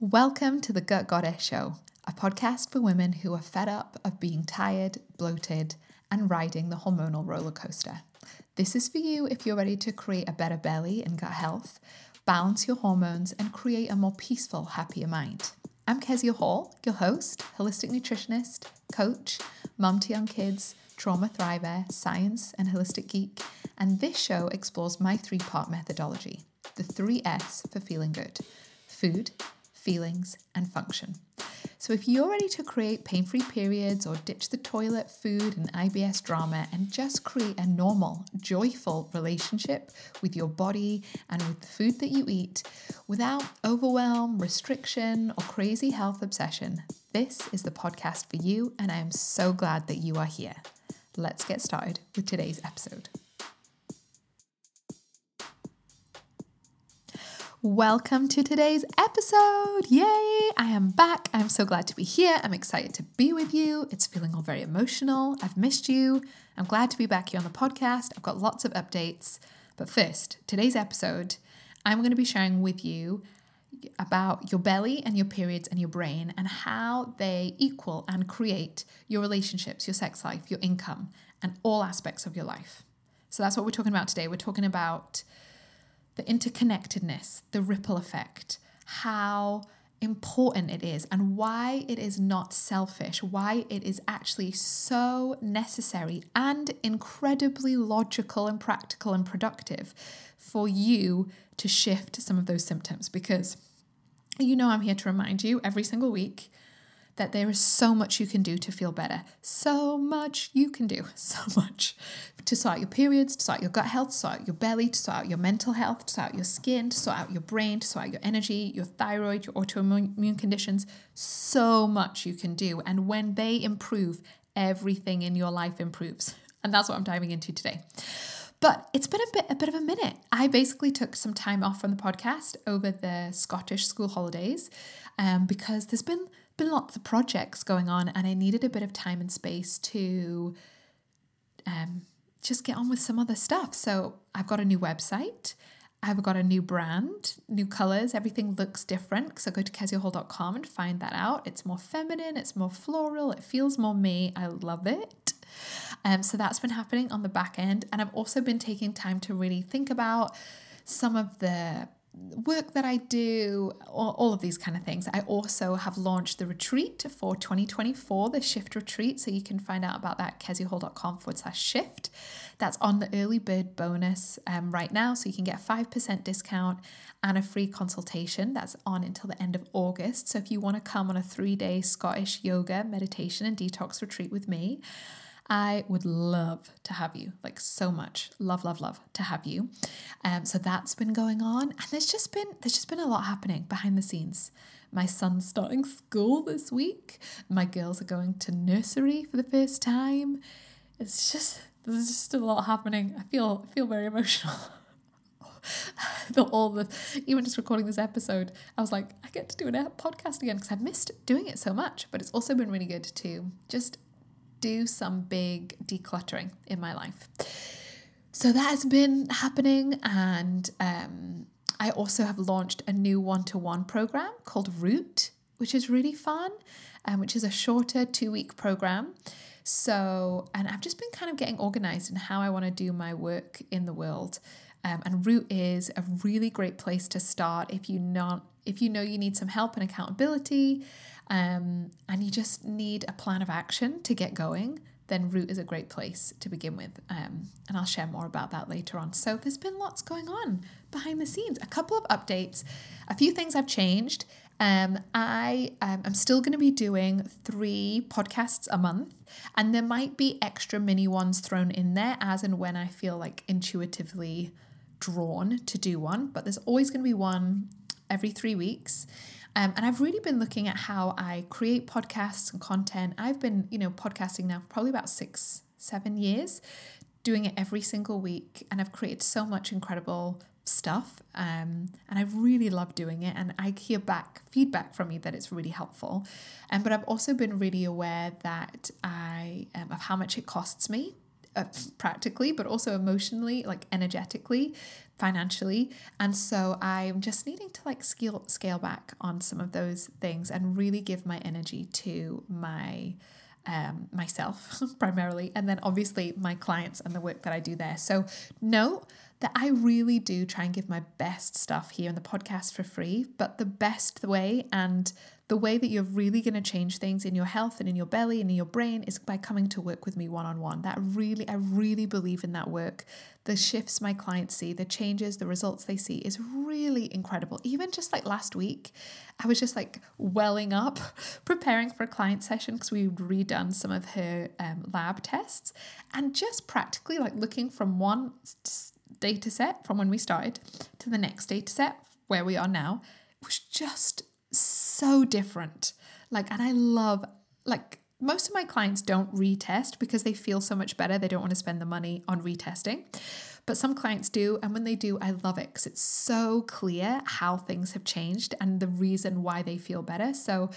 Welcome to the Gut Goddess Show, a podcast for women who are fed up of being tired, bloated, and riding the hormonal roller coaster. This is for you if you're ready to create a better belly and gut health, balance your hormones, and create a more peaceful, happier mind. I'm Kezia Hall, your host, holistic nutritionist, coach, mum to young kids, trauma thriver, science, and holistic geek, and this show explores my three part methodology the three S for feeling good food, feelings, and function. So, if you're ready to create pain free periods or ditch the toilet, food, and IBS drama and just create a normal, joyful relationship with your body and with the food that you eat without overwhelm, restriction, or crazy health obsession, this is the podcast for you, and I am so glad that you are here. Let's get started with today's episode. Welcome to today's episode. Yay! I am back. I'm so glad to be here. I'm excited to be with you. It's feeling all very emotional. I've missed you. I'm glad to be back here on the podcast. I've got lots of updates. But first, today's episode, I'm going to be sharing with you about your belly and your periods and your brain and how they equal and create your relationships, your sex life, your income, and all aspects of your life. So that's what we're talking about today. We're talking about the interconnectedness, the ripple effect, how important it is, and why it is not selfish, why it is actually so necessary and incredibly logical and practical and productive for you to shift some of those symptoms. Because you know, I'm here to remind you every single week that there is so much you can do to feel better. So much you can do, so much to sort your periods, to sort your gut health, to sort your belly, to sort out your mental health, to sort out your skin, to sort out your brain, to sort out your energy, your thyroid, your autoimmune conditions. So much you can do. And when they improve, everything in your life improves. And that's what I'm diving into today. But it's been a bit a bit of a minute. I basically took some time off from the podcast over the Scottish school holidays um, because there's been been lots of projects going on and I needed a bit of time and space to um, just get on with some other stuff. So I've got a new website. I've got a new brand, new colors. Everything looks different. So go to keziahall.com and find that out. It's more feminine, it's more floral, it feels more me. I love it. Um, so that's been happening on the back end. And I've also been taking time to really think about some of the work that I do, all, of these kind of things. I also have launched the retreat for 2024, the shift retreat. So you can find out about that at keziahall.com forward slash shift. That's on the early bird bonus um, right now. So you can get a 5% discount and a free consultation. That's on until the end of August. So if you want to come on a three day Scottish yoga, meditation, and detox retreat with me, I would love to have you, like so much. Love, love, love to have you. Um, so that's been going on, and there's just been there's just been a lot happening behind the scenes. My son's starting school this week. My girls are going to nursery for the first time. It's just there's just a lot happening. I feel I feel very emotional. the, all the even just recording this episode, I was like, I get to do a podcast again because I've missed doing it so much. But it's also been really good to just do some big decluttering in my life. So that has been happening, and um, I also have launched a new one to one program called Root, which is really fun, um, which is a shorter two week program. So, and I've just been kind of getting organized in how I want to do my work in the world. Um, and Root is a really great place to start if you not if you know you need some help and accountability um, and you just need a plan of action to get going, then Root is a great place to begin with. Um, and I'll share more about that later on. So there's been lots going on behind the scenes, a couple of updates, a few things I've changed. Um, I um, am still going to be doing three podcasts a month, and there might be extra mini ones thrown in there as and when I feel like intuitively drawn to do one. But there's always going to be one every three weeks. Um, and I've really been looking at how I create podcasts and content. I've been, you know, podcasting now for probably about six, seven years, doing it every single week. And I've created so much incredible stuff. Um, and I really love doing it. And I hear back feedback from you that it's really helpful. Um, but I've also been really aware that I um, of how much it costs me uh, practically, but also emotionally, like energetically, financially. And so I'm just needing to like scale scale back on some of those things and really give my energy to my um, myself primarily, and then obviously my clients and the work that I do there. So note that I really do try and give my best stuff here in the podcast for free, but the best way and the way that you're really going to change things in your health and in your belly and in your brain is by coming to work with me one on one. That really, I really believe in that work. The shifts my clients see, the changes, the results they see is really incredible. Even just like last week, I was just like welling up preparing for a client session because we'd redone some of her um, lab tests and just practically like looking from one data set from when we started to the next data set where we are now was just so different. Like, and I love, like, most of my clients don't retest because they feel so much better. They don't want to spend the money on retesting. But some clients do. And when they do, I love it because it's so clear how things have changed and the reason why they feel better. So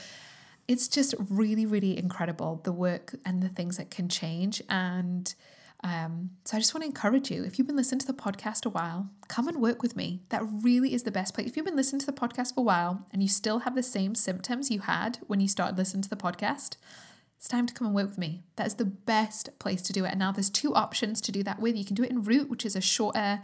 it's just really, really incredible the work and the things that can change. And um, so I just want to encourage you if you've been listening to the podcast a while, come and work with me. That really is the best place. If you've been listening to the podcast for a while and you still have the same symptoms you had when you started listening to the podcast, it's time to come and work with me. That is the best place to do it. And now there's two options to do that with. You can do it in Root, which is a shorter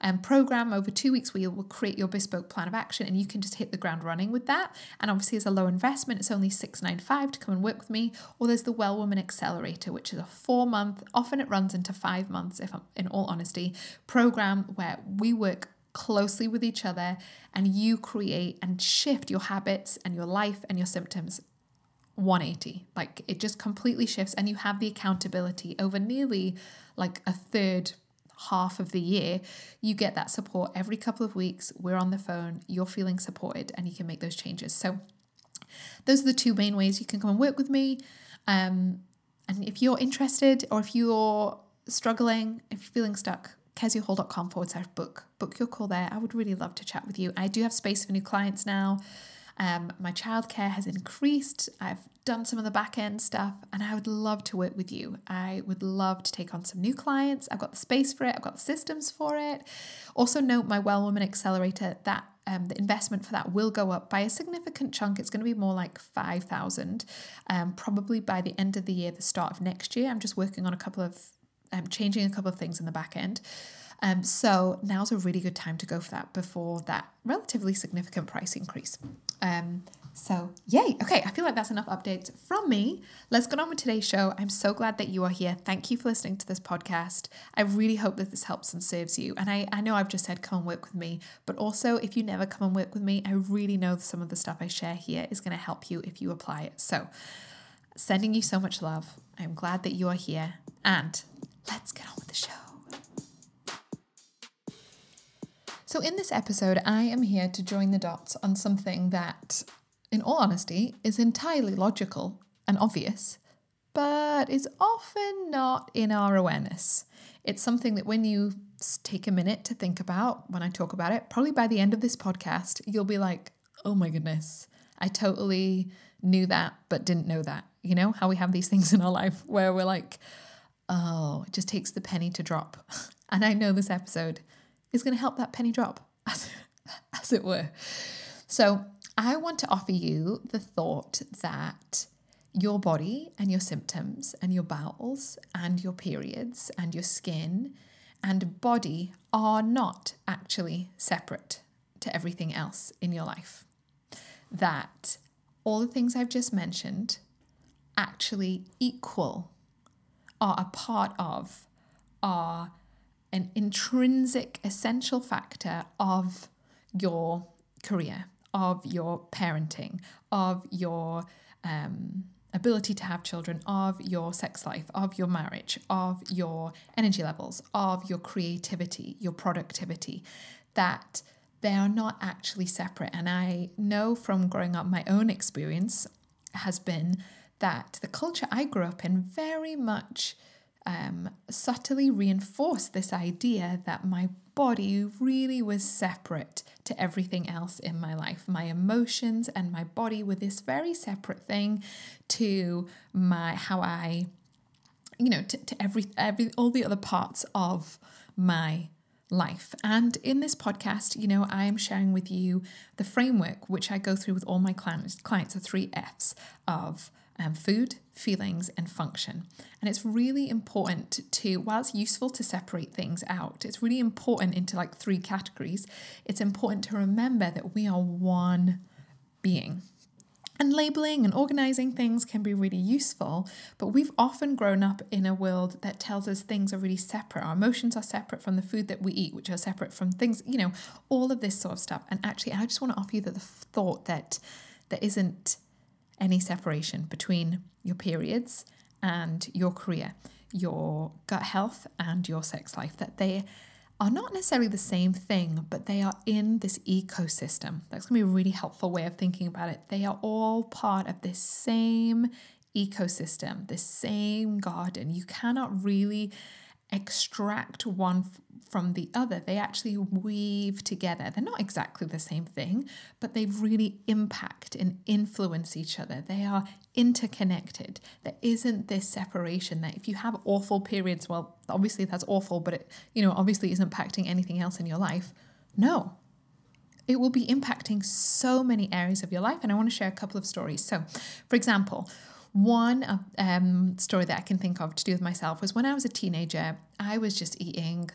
um, program over two weeks where you will create your bespoke plan of action and you can just hit the ground running with that. And obviously, it's a low investment, it's only six nine five to come and work with me. Or there's the Well Woman Accelerator, which is a four month, often it runs into five months, if I'm in all honesty, program where we work closely with each other and you create and shift your habits and your life and your symptoms 180 like it just completely shifts and you have the accountability over nearly like a third half of the year, you get that support every couple of weeks. We're on the phone, you're feeling supported, and you can make those changes. So, those are the two main ways you can come and work with me. Um, and if you're interested or if you're struggling, if you're feeling stuck, keziahall.com forward slash book. Book your call there. I would really love to chat with you. I do have space for new clients now. Um, my childcare has increased. I've done some of the back end stuff, and I would love to work with you. I would love to take on some new clients. I've got the space for it, I've got the systems for it. Also, note my Well Woman Accelerator that um, the investment for that will go up by a significant chunk. It's going to be more like 5,000, um, probably by the end of the year, the start of next year. I'm just working on a couple of, um, changing a couple of things in the back end. Um, so now's a really good time to go for that before that relatively significant price increase. Um, so, yay. Okay, I feel like that's enough updates from me. Let's get on with today's show. I'm so glad that you are here. Thank you for listening to this podcast. I really hope that this helps and serves you. And I, I know I've just said come and work with me, but also if you never come and work with me, I really know some of the stuff I share here is going to help you if you apply it. So, sending you so much love. I'm glad that you are here. And let's get on with the show. So, in this episode, I am here to join the dots on something that, in all honesty, is entirely logical and obvious, but is often not in our awareness. It's something that when you take a minute to think about, when I talk about it, probably by the end of this podcast, you'll be like, oh my goodness, I totally knew that, but didn't know that. You know, how we have these things in our life where we're like, oh, it just takes the penny to drop. And I know this episode is going to help that penny drop, as, as it were. So, I want to offer you the thought that your body and your symptoms and your bowels and your periods and your skin and body are not actually separate to everything else in your life. That all the things I've just mentioned actually equal, are a part of, are an intrinsic, essential factor of your career, of your parenting, of your um, ability to have children, of your sex life, of your marriage, of your energy levels, of your creativity, your productivity, that they are not actually separate. And I know from growing up, my own experience has been that the culture I grew up in very much um, subtly reinforced this idea that my body really was separate to everything else in my life. My emotions and my body were this very separate thing to my how I you know, to, to every every all the other parts of my life. And in this podcast, you know, I am sharing with you the framework which I go through with all my clients, clients the three F's of um, food, feelings, and function. And it's really important to, while it's useful to separate things out, it's really important into like three categories. It's important to remember that we are one being. And labeling and organizing things can be really useful, but we've often grown up in a world that tells us things are really separate. Our emotions are separate from the food that we eat, which are separate from things, you know, all of this sort of stuff. And actually, I just want to offer you the thought that there isn't any separation between your periods and your career, your gut health and your sex life, that they are not necessarily the same thing, but they are in this ecosystem. That's going to be a really helpful way of thinking about it. They are all part of this same ecosystem, this same garden. You cannot really extract one from the other. They actually weave together. They're not exactly the same thing, but they really impact and influence each other. They are interconnected. There isn't this separation that if you have awful periods, well, obviously that's awful, but it, you know, obviously isn't impacting anything else in your life. No. It will be impacting so many areas of your life. And I want to share a couple of stories. So, for example, one um, story that I can think of to do with myself was when I was a teenager, I was just eating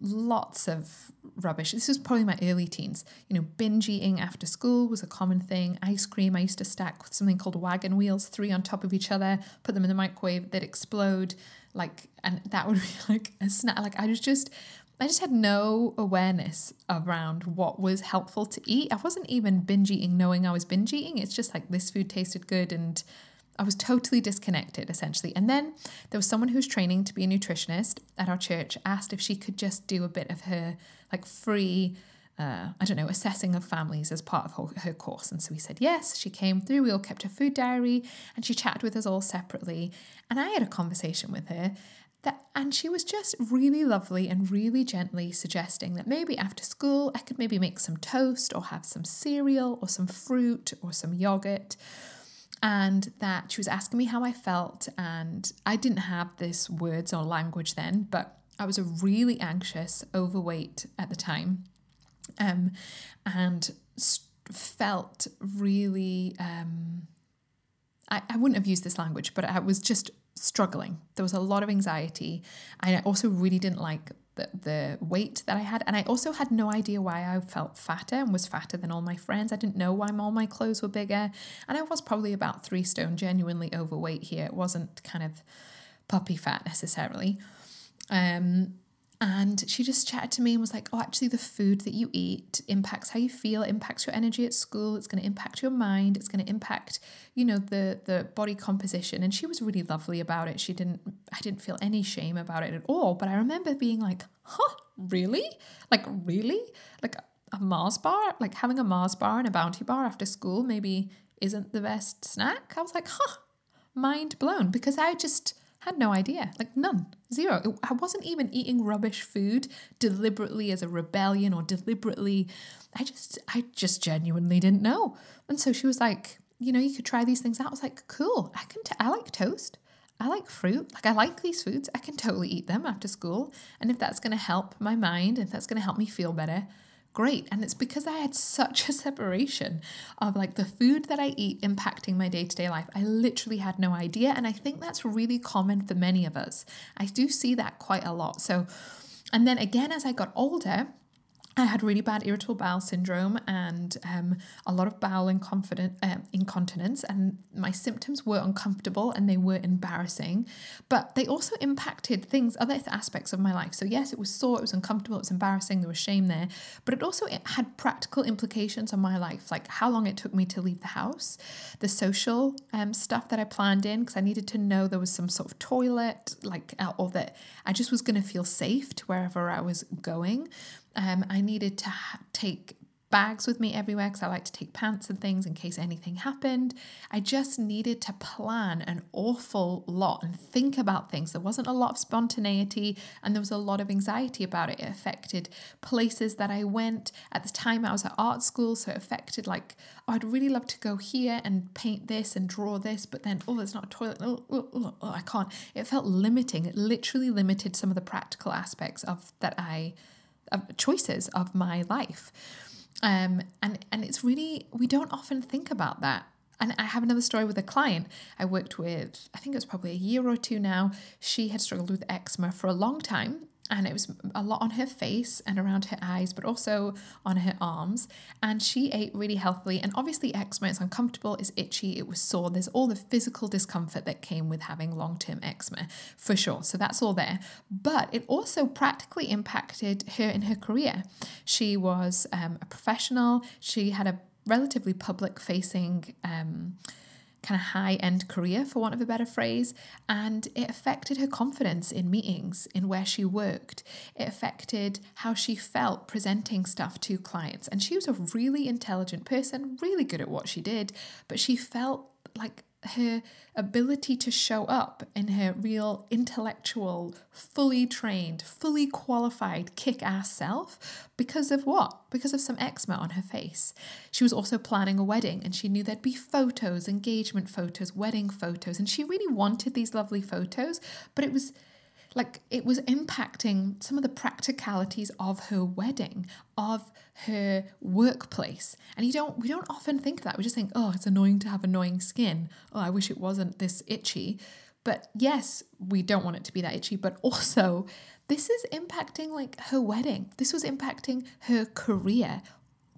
lots of rubbish. This was probably my early teens. You know, binge eating after school was a common thing. Ice cream, I used to stack with something called wagon wheels, three on top of each other, put them in the microwave, they'd explode. Like, and that would be like a snack. Like, I was just, I just had no awareness around what was helpful to eat. I wasn't even binge eating knowing I was binge eating. It's just like this food tasted good and I was totally disconnected essentially. And then there was someone who's training to be a nutritionist at our church asked if she could just do a bit of her like free uh, I don't know, assessing of families as part of her, her course. And so we said yes. She came through, we all kept her food diary, and she chatted with us all separately. And I had a conversation with her that, and she was just really lovely and really gently suggesting that maybe after school I could maybe make some toast or have some cereal or some fruit or some yogurt and that she was asking me how I felt. And I didn't have this words or language then, but I was a really anxious, overweight at the time, um, and felt really. Um, I, I wouldn't have used this language, but I was just struggling. There was a lot of anxiety. And I also really didn't like the, the weight that I had. And I also had no idea why I felt fatter and was fatter than all my friends. I didn't know why all my clothes were bigger. And I was probably about three stone, genuinely overweight here. It wasn't kind of puppy fat necessarily. Um, and she just chatted to me and was like, Oh, actually, the food that you eat impacts how you feel, it impacts your energy at school, it's going to impact your mind, it's going to impact, you know, the the body composition. And she was really lovely about it. She didn't, I didn't feel any shame about it at all. But I remember being like, Huh, really? Like, really? Like a Mars bar? Like having a Mars bar and a Bounty bar after school maybe isn't the best snack? I was like, Huh, mind blown because I just, had no idea, like none, zero. I wasn't even eating rubbish food deliberately as a rebellion or deliberately. I just, I just genuinely didn't know. And so she was like, you know, you could try these things out. I was like, cool. I can. T- I like toast. I like fruit. Like I like these foods. I can totally eat them after school. And if that's going to help my mind, if that's going to help me feel better, great. And it's because I had such a separation of like the food that I eat impacting my day to day life. I literally had no idea. And I think that's really common for many of us. I do see that quite a lot. So, and then again, as I got older, I had really bad irritable bowel syndrome and um, a lot of bowel inconfident, um, incontinence, and my symptoms were uncomfortable and they were embarrassing, but they also impacted things, other aspects of my life. So, yes, it was sore, it was uncomfortable, it was embarrassing, there was shame there, but it also it had practical implications on my life, like how long it took me to leave the house, the social um, stuff that I planned in, because I needed to know there was some sort of toilet, like, uh, or that I just was going to feel safe to wherever I was going um, I needed to ha- take bags with me everywhere because I like to take pants and things in case anything happened. I just needed to plan an awful lot and think about things. There wasn't a lot of spontaneity and there was a lot of anxiety about it. It affected places that I went. At the time, I was at art school, so it affected like, oh, I'd really love to go here and paint this and draw this, but then, oh, there's not a toilet. Oh, oh, oh, oh I can't. It felt limiting. It literally limited some of the practical aspects of that I, choices of my life. Um, and and it's really we don't often think about that. And I have another story with a client I worked with, I think it was probably a year or two now. She had struggled with eczema for a long time and it was a lot on her face and around her eyes, but also on her arms. And she ate really healthily. And obviously, eczema is uncomfortable, it's itchy, it was sore. There's all the physical discomfort that came with having long term eczema, for sure. So that's all there. But it also practically impacted her in her career. She was um, a professional, she had a relatively public facing. Um, kind of high end career, for want of a better phrase, and it affected her confidence in meetings, in where she worked. It affected how she felt presenting stuff to clients. And she was a really intelligent person, really good at what she did, but she felt like her ability to show up in her real intellectual, fully trained, fully qualified, kick ass self because of what? Because of some eczema on her face. She was also planning a wedding and she knew there'd be photos, engagement photos, wedding photos, and she really wanted these lovely photos, but it was like it was impacting some of the practicalities of her wedding of her workplace. And you don't we don't often think that. We just think oh it's annoying to have annoying skin. Oh i wish it wasn't this itchy. But yes we don't want it to be that itchy. But also this is impacting like her wedding. This was impacting her career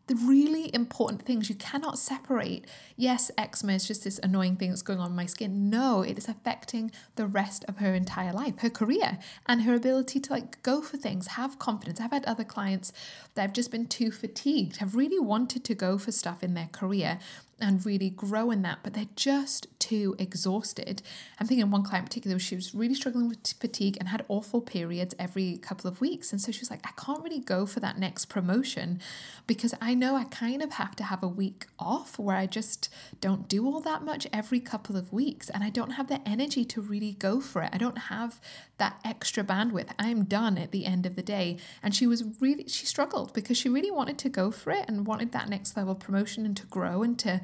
the really important things. You cannot separate, yes, eczema is just this annoying thing that's going on in my skin. No, it is affecting the rest of her entire life, her career, and her ability to like go for things, have confidence. I've had other clients that have just been too fatigued, have really wanted to go for stuff in their career and really grow in that, but they're just too exhausted. I'm thinking one client in particular, she was really struggling with fatigue and had awful periods every couple of weeks. And so she was like, I can't really go for that next promotion because I know I kind of have to have a week off where I just don't do all that much every couple of weeks. And I don't have the energy to really go for it. I don't have that extra bandwidth. I'm done at the end of the day. And she was really, she struggled because she really wanted to go for it and wanted that next level promotion and to grow and to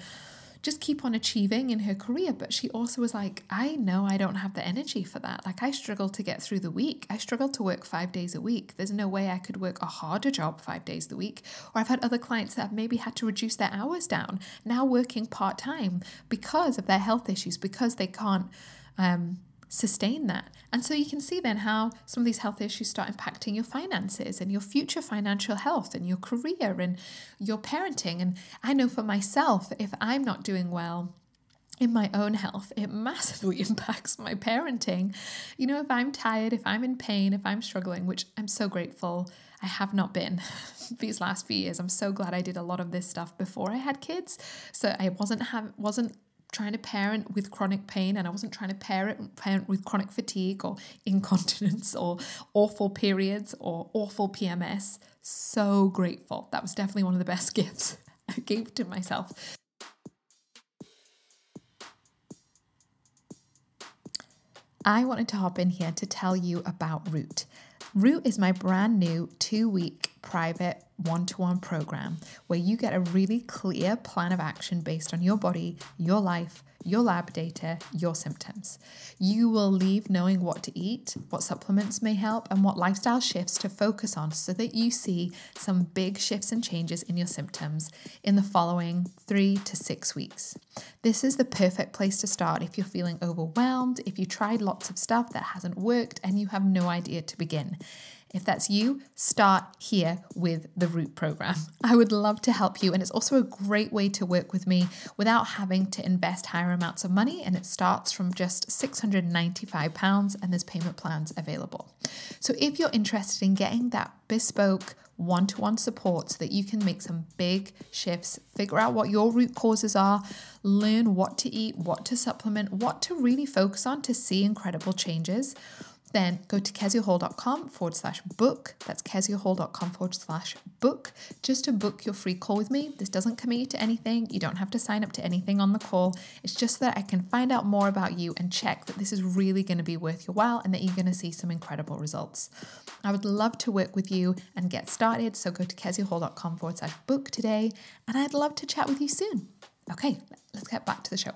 just keep on achieving in her career. But she also was like, I know I don't have the energy for that. Like, I struggle to get through the week. I struggle to work five days a week. There's no way I could work a harder job five days a week. Or I've had other clients that have maybe had to reduce their hours down, now working part time because of their health issues, because they can't. Um, sustain that. And so you can see then how some of these health issues start impacting your finances and your future financial health and your career and your parenting. And I know for myself, if I'm not doing well, in my own health, it massively impacts my parenting. You know, if I'm tired, if I'm in pain, if I'm struggling, which I'm so grateful I have not been these last few years. I'm so glad I did a lot of this stuff before I had kids. So I wasn't have wasn't trying to parent with chronic pain and I wasn't trying to parent parent with chronic fatigue or incontinence or awful periods or awful PMS. So grateful. That was definitely one of the best gifts I gave to myself. I wanted to hop in here to tell you about Root. Root is my brand new two week private one to one program where you get a really clear plan of action based on your body, your life, your lab data, your symptoms. You will leave knowing what to eat, what supplements may help, and what lifestyle shifts to focus on so that you see some big shifts and changes in your symptoms in the following three to six weeks. This is the perfect place to start if you're feeling overwhelmed, if you tried lots of stuff that hasn't worked, and you have no idea to begin. If that's you, start here with the Root program. I would love to help you, and it's also a great way to work with me without having to invest higher amounts of money. And it starts from just £695, and there's payment plans available. So if you're interested in getting that bespoke, one to one support so that you can make some big shifts, figure out what your root causes are, learn what to eat, what to supplement, what to really focus on to see incredible changes then go to keziahall.com forward slash book. That's keziahall.com forward slash book just to book your free call with me. This doesn't commit you to anything. You don't have to sign up to anything on the call. It's just that I can find out more about you and check that this is really going to be worth your while and that you're going to see some incredible results. I would love to work with you and get started. So go to keziahall.com forward slash book today. And I'd love to chat with you soon. Okay, let's get back to the show.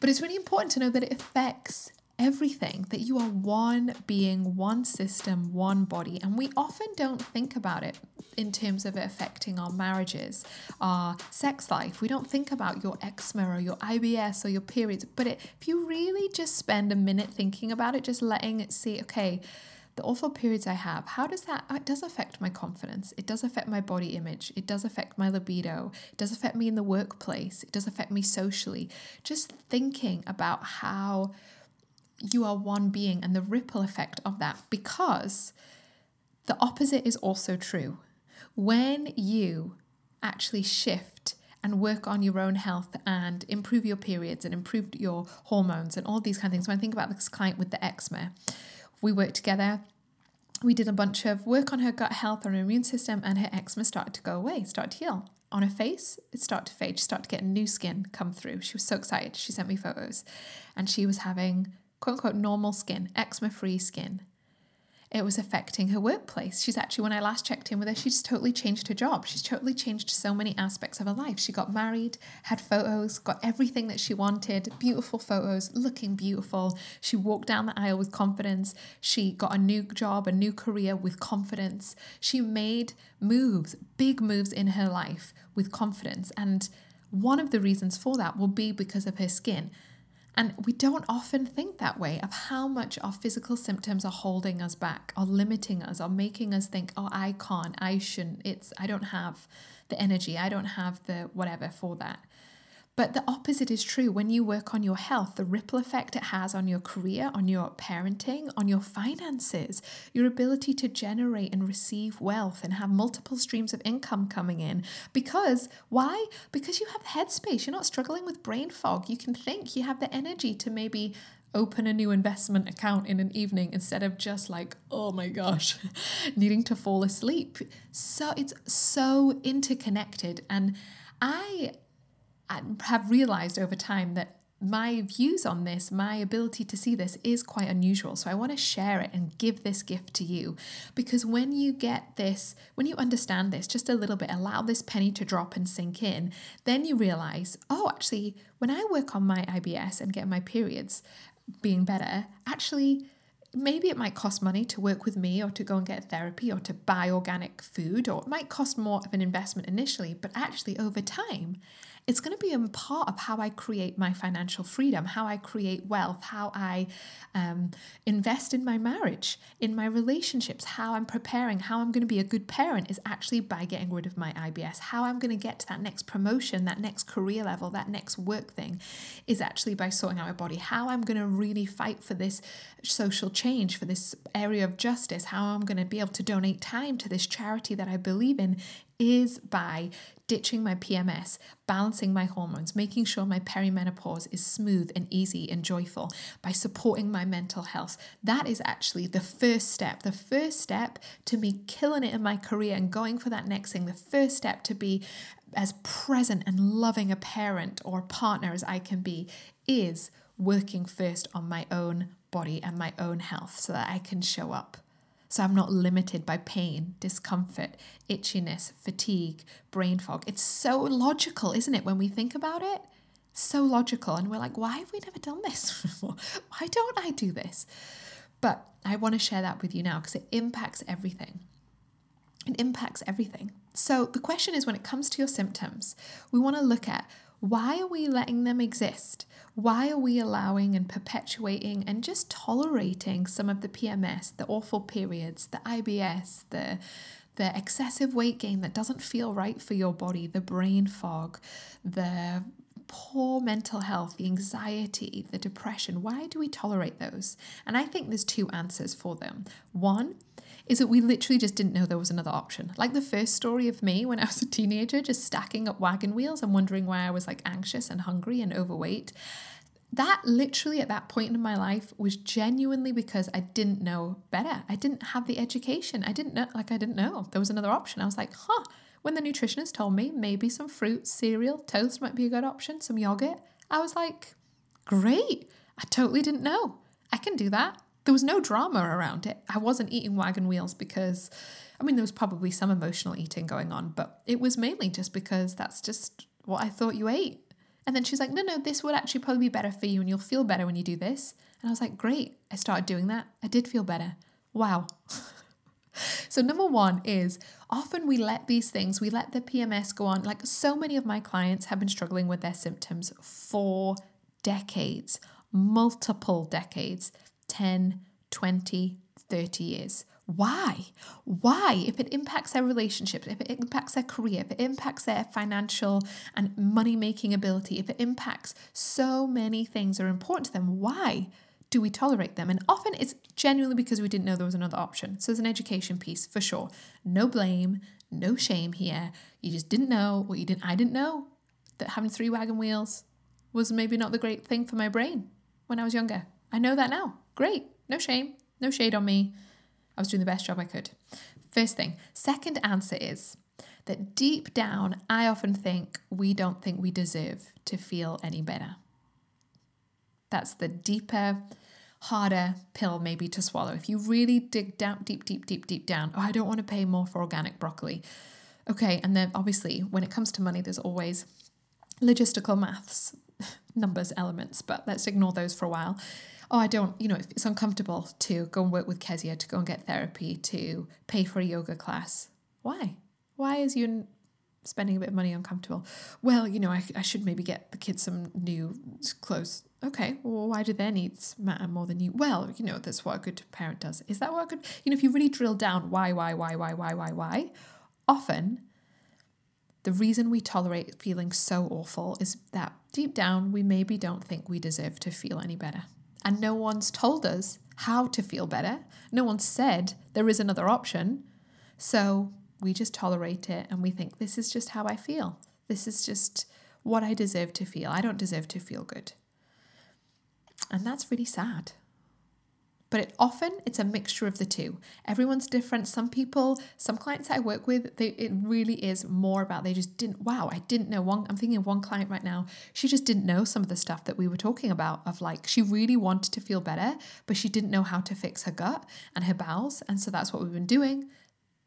But it's really important to know that it affects everything, that you are one being, one system, one body. And we often don't think about it in terms of it affecting our marriages, our sex life. We don't think about your eczema or your IBS or your periods. But it, if you really just spend a minute thinking about it, just letting it see, okay, the awful periods I have, how does that, it does affect my confidence. It does affect my body image. It does affect my libido. It does affect me in the workplace. It does affect me socially. Just thinking about how you are one being and the ripple effect of that because the opposite is also true. When you actually shift and work on your own health and improve your periods and improve your hormones and all these kind of things. When I think about this client with the eczema, we worked together. We did a bunch of work on her gut health, on her immune system, and her eczema started to go away, started to heal. On her face, it started to fade. She started to get new skin come through. She was so excited. She sent me photos. And she was having quote unquote normal skin, eczema free skin. It was affecting her workplace. She's actually, when I last checked in with her, she's totally changed her job. She's totally changed so many aspects of her life. She got married, had photos, got everything that she wanted, beautiful photos, looking beautiful. She walked down the aisle with confidence. She got a new job, a new career with confidence. She made moves, big moves in her life with confidence. And one of the reasons for that will be because of her skin. And we don't often think that way of how much our physical symptoms are holding us back, are limiting us, are making us think, oh, I can't, I shouldn't, it's, I don't have the energy, I don't have the whatever for that. But the opposite is true. When you work on your health, the ripple effect it has on your career, on your parenting, on your finances, your ability to generate and receive wealth and have multiple streams of income coming in. Because why? Because you have headspace. You're not struggling with brain fog. You can think, you have the energy to maybe open a new investment account in an evening instead of just like, oh my gosh, needing to fall asleep. So it's so interconnected. And I have realized over time that my views on this, my ability to see this is quite unusual. So I want to share it and give this gift to you because when you get this, when you understand this just a little bit, allow this penny to drop and sink in, then you realize, oh, actually, when I work on my IBS and get my periods being better, actually, maybe it might cost money to work with me or to go and get therapy or to buy organic food, or it might cost more of an investment initially, but actually over time, it's going to be a part of how I create my financial freedom, how I create wealth, how I um, invest in my marriage, in my relationships, how I'm preparing, how I'm going to be a good parent is actually by getting rid of my IBS. How I'm going to get to that next promotion, that next career level, that next work thing is actually by sorting out my body. How I'm going to really fight for this social change, for this area of justice, how I'm going to be able to donate time to this charity that I believe in is by ditching my PMS, balancing my hormones, making sure my perimenopause is smooth and easy and joyful, by supporting my mental health. That is actually the first step. The first step to me killing it in my career and going for that next thing. The first step to be as present and loving a parent or partner as I can be is working first on my own body and my own health so that I can show up so I'm not limited by pain, discomfort, itchiness, fatigue, brain fog. It's so logical, isn't it, when we think about it? so logical. And we're like, why have we never done this before? Why don't I do this? But I want to share that with you now because it impacts everything. It impacts everything. So the question is when it comes to your symptoms, we want to look at why are we letting them exist? Why are we allowing and perpetuating and just tolerating some of the PMS, the awful periods, the IBS, the the excessive weight gain that doesn't feel right for your body, the brain fog, the poor mental health, the anxiety, the depression. Why do we tolerate those? And I think there's two answers for them. One is that we literally just didn't know there was another option. Like the first story of me when I was a teenager, just stacking up wagon wheels and wondering why I was like anxious and hungry and overweight. that literally at that point in my life was genuinely because I didn't know better. I didn't have the education. I didn't know, like, I didn't know there was another option. I was like, huh, when the nutritionist told me maybe some fruit, cereal, toast might be a good option, some yogurt, I was like, great. I totally didn't know. I can do that. There was no drama around it. I wasn't eating wagon wheels because, I mean, there was probably some emotional eating going on, but it was mainly just because that's just what I thought you ate. And then she's like, no, no, this would actually probably be better for you and you'll feel better when you do this. And I was like, great. I started doing that. I did feel better. Wow. so, number one is often we let these things, we let the PMS go on. Like so many of my clients have been struggling with their symptoms for decades, multiple decades 10, 20, 30 years. Why? Why? If it impacts their relationships, if it impacts their career, if it impacts their financial and money making ability, if it impacts so many things that are important to them, why do we tolerate them? And often it's genuinely because we didn't know there was another option. So there's an education piece for sure. No blame, no shame here. You just didn't know what you didn't. I didn't know that having three wagon wheels was maybe not the great thing for my brain when I was younger. I know that now. Great. No shame. No shade on me. I was doing the best job I could. First thing. Second answer is that deep down, I often think we don't think we deserve to feel any better. That's the deeper, harder pill maybe to swallow. If you really dig down, deep, deep, deep, deep down, oh, I don't want to pay more for organic broccoli. Okay, and then obviously when it comes to money, there's always logistical maths, numbers, elements, but let's ignore those for a while oh, I don't, you know, it's uncomfortable to go and work with Kezia, to go and get therapy, to pay for a yoga class. Why? Why is you spending a bit of money uncomfortable? Well, you know, I, I should maybe get the kids some new clothes. Okay, well, why do their needs matter more than you? Well, you know, that's what a good parent does. Is that what a good, you know, if you really drill down why, why, why, why, why, why, why, often the reason we tolerate feeling so awful is that deep down we maybe don't think we deserve to feel any better and no one's told us how to feel better. No one said there is another option. So we just tolerate it and we think this is just how I feel. This is just what I deserve to feel. I don't deserve to feel good. And that's really sad but it often it's a mixture of the two. Everyone's different. Some people some clients i work with they, it really is more about they just didn't wow i didn't know one i'm thinking of one client right now. She just didn't know some of the stuff that we were talking about of like she really wanted to feel better but she didn't know how to fix her gut and her bowels and so that's what we've been doing.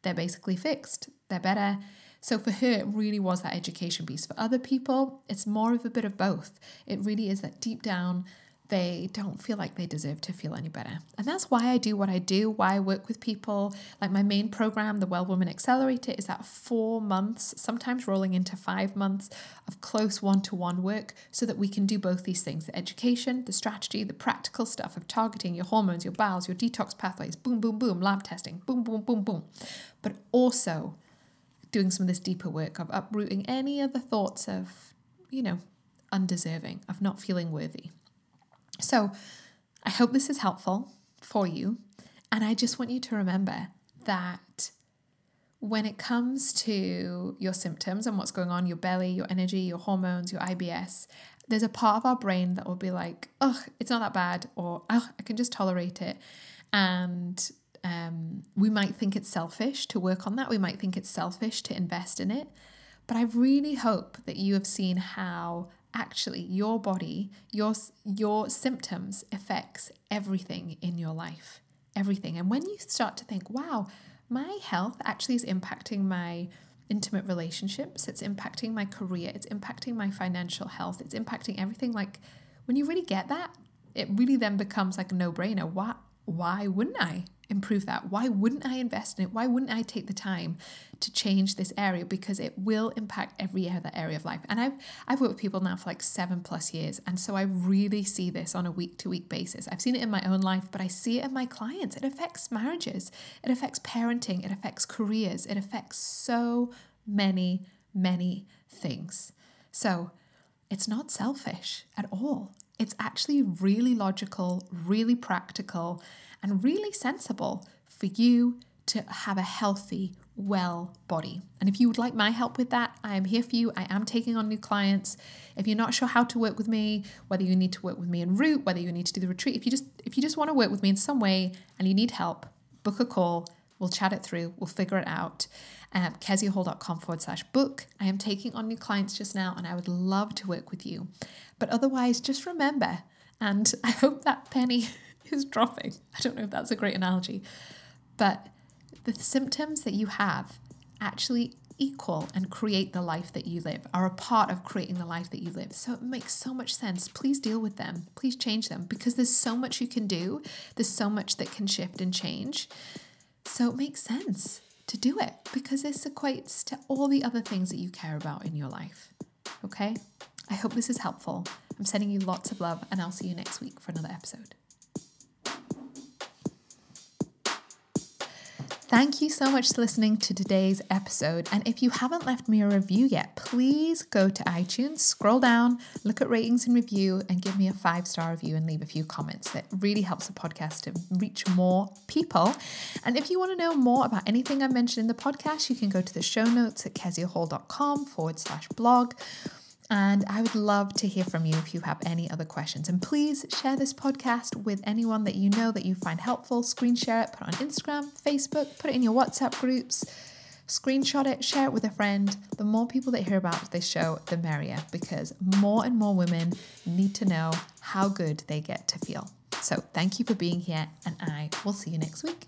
They're basically fixed. They're better. So for her, it really was that education piece. For other people, it's more of a bit of both. It really is that deep down, they don't feel like they deserve to feel any better. And that's why I do what I do, why I work with people. Like my main program, the Well Woman Accelerator, is that four months, sometimes rolling into five months of close one to one work so that we can do both these things the education, the strategy, the practical stuff of targeting your hormones, your bowels, your detox pathways, boom, boom, boom, lab testing, boom, boom, boom, boom. But also doing some of this deeper work of uprooting any other thoughts of, you know, undeserving, of not feeling worthy. So I hope this is helpful for you. And I just want you to remember that when it comes to your symptoms and what's going on, your belly, your energy, your hormones, your IBS, there's a part of our brain that will be like, oh, it's not that bad, or oh, I can just tolerate it. And um, we might think it's selfish to work on that. We might think it's selfish to invest in it. But I really hope that you have seen how actually your body, your your symptoms affects everything in your life. Everything. And when you start to think, wow, my health actually is impacting my intimate relationships, it's impacting my career, it's impacting my financial health, it's impacting everything like when you really get that, it really then becomes like a no-brainer. Why why wouldn't I? Improve that? Why wouldn't I invest in it? Why wouldn't I take the time to change this area? Because it will impact every other area of life. And I've I've worked with people now for like seven plus years. And so I really see this on a week to week basis. I've seen it in my own life, but I see it in my clients. It affects marriages, it affects parenting, it affects careers, it affects so many, many things. So it's not selfish at all. It's actually really logical, really practical, and really sensible for you to have a healthy, well body. And if you would like my help with that, I am here for you. I am taking on new clients. If you're not sure how to work with me, whether you need to work with me in Root, whether you need to do the retreat, if you just if you just want to work with me in some way and you need help, book a call. We'll chat it through. We'll figure it out. Um, keziahall.com forward slash book. I am taking on new clients just now and I would love to work with you. But otherwise, just remember, and I hope that penny is dropping. I don't know if that's a great analogy, but the symptoms that you have actually equal and create the life that you live, are a part of creating the life that you live. So it makes so much sense. Please deal with them. Please change them because there's so much you can do. There's so much that can shift and change. So it makes sense to do it because this equates to all the other things that you care about in your life. Okay? I hope this is helpful. I'm sending you lots of love and I'll see you next week for another episode. Thank you so much for listening to today's episode. And if you haven't left me a review yet, please go to iTunes, scroll down, look at ratings and review, and give me a five star review and leave a few comments. That really helps the podcast to reach more people. And if you want to know more about anything I mentioned in the podcast, you can go to the show notes at keziahall.com forward slash blog and I would love to hear from you if you have any other questions. And please share this podcast with anyone that you know that you find helpful. Screen share it, put it on Instagram, Facebook, put it in your WhatsApp groups, screenshot it, share it with a friend. The more people that hear about this show, the merrier, because more and more women need to know how good they get to feel. So thank you for being here, and I will see you next week.